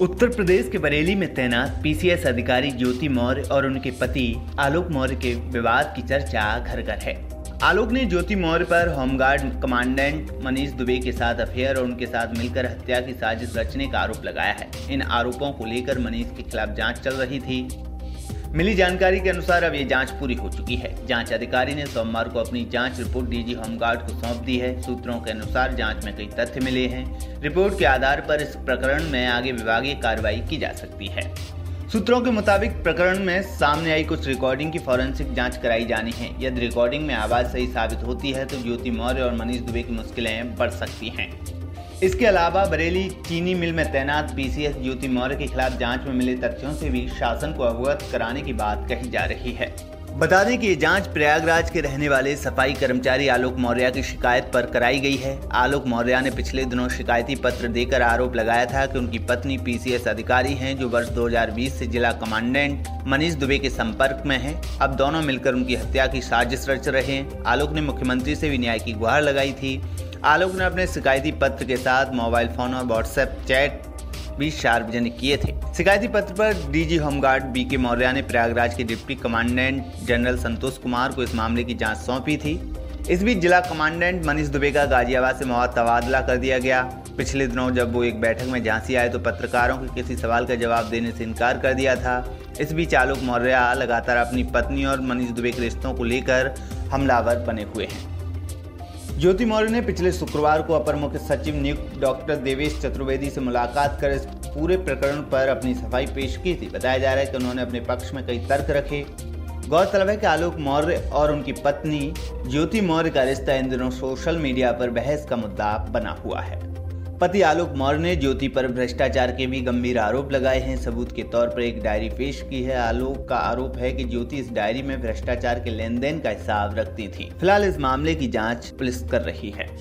उत्तर प्रदेश के बरेली में तैनात पीसीएस अधिकारी ज्योति मौर्य और उनके पति आलोक मौर्य के विवाद की चर्चा घर घर है। आलोक ने ज्योति मौर्य पर होमगार्ड कमांडेंट मनीष दुबे के साथ अफेयर और उनके साथ मिलकर हत्या की साजिश रचने का आरोप लगाया है। इन आरोपों को लेकर मनीष के खिलाफ जाँच चल रही थी। मिली जानकारी के अनुसार अब ये जाँच पूरी हो चुकी है। जाँच अधिकारी ने सोमवार को अपनी जाँच रिपोर्ट डीजी होमगार्ड को सौंप दी है। सूत्रों के अनुसार जाँच में कई तथ्य मिले हैं। रिपोर्ट के आधार पर इस प्रकरण में आगे विभागीय कार्रवाई की जा सकती है। सूत्रों के मुताबिक प्रकरण में सामने आई कुछ रिकॉर्डिंग की फॉरेंसिक जाँच कराई जानी है। यदि रिकॉर्डिंग में आवाज़ सही साबित होती है तो ज्योति मौर्य और मनीष दुबे की मुश्किलें बढ़ सकती हैं। इसके अलावा बरेली चीनी मिल में तैनात पीसीएस ज्योति मौर्य के खिलाफ जाँच में मिले तथ्यों से भी शासन को अवगत कराने की बात कही जा रही है। बता दें कि ये जाँच प्रयागराज के रहने वाले सफ़ाई कर्मचारी आलोक मौर्य की शिकायत पर कराई गई है। आलोक मौर्य ने पिछले दिनों शिकायती पत्र देकर आरोप लगाया था कि उनकी पत्नी पीसीएस अधिकारी हैं जो वर्ष 2020 से जिला कमांडेंट मनीष दुबे के संपर्क में हैं। अब दोनों मिलकर उनकी हत्या की साजिश रच रहे हैं। आलोक ने मुख्यमंत्री से भी न्याय की गुहार लगाई थी। आलोक ने अपने शिकायती पत्र के साथ मोबाइल फ़ोन और व्हाट्सएप चैट भी सार्वजनिक किए थे। शिकायती पत्र पर डीजी होमगार्ड बी के मौर्य ने प्रयागराज के deputy commandant general Santosh Kumar को इस मामले की जाँच सौंपी थी। इस बीच जिला कमांडेंट मनीष दुबे का गाजियाबाद से मौत तबादला कर दिया गया। पिछले दिनों जब वो एक बैठक में झांसी आए तो पत्रकारों के किसी सवाल का जवाब देने से इनकार कर दिया था। इस बीच आलोक मौर्य लगातार अपनी पत्नी और मनीष दुबे के रिश्तों को लेकर हमलावर बने हुए हैं। ज्योति मौर्य ने पिछले शुक्रवार को अपर मुख्य सचिव नियुक्त डॉक्टर देवेश चतुर्वेदी से मुलाकात कर इस पूरे प्रकरण पर अपनी सफ़ाई पेश की थी। बताया जा रहा है कि उन्होंने अपने पक्ष में कई तर्क रखे। गौरतलब है कि आलोक मौर्य और उनकी पत्नी ज्योति मौर्य का रिश्ता इन दिनों सोशल मीडिया पर बहस का मुद्दा बना हुआ है। पति आलोक मौर्य ने ज्योति पर भ्रष्टाचार के भी गंभीर आरोप लगाए हैं। सबूत के तौर पर एक डायरी पेश की है। आलोक का आरोप है कि ज्योति इस डायरी में भ्रष्टाचार के लेन देन का हिसाब रखती थी। फ़िलहाल इस मामले की जाँच पुलिस कर रही है।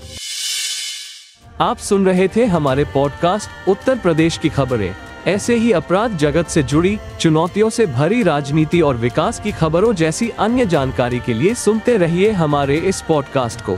आप सुन रहे थे हमारे पॉडकास्ट उत्तर प्रदेश की खबरें। ऐसे ही अपराध जगत से जुड़ी, चुनौतियों से भरी राजनीति और विकास की खबरों जैसी अन्य जानकारी के लिए सुनते रहिए हमारे इस पॉडकास्ट को।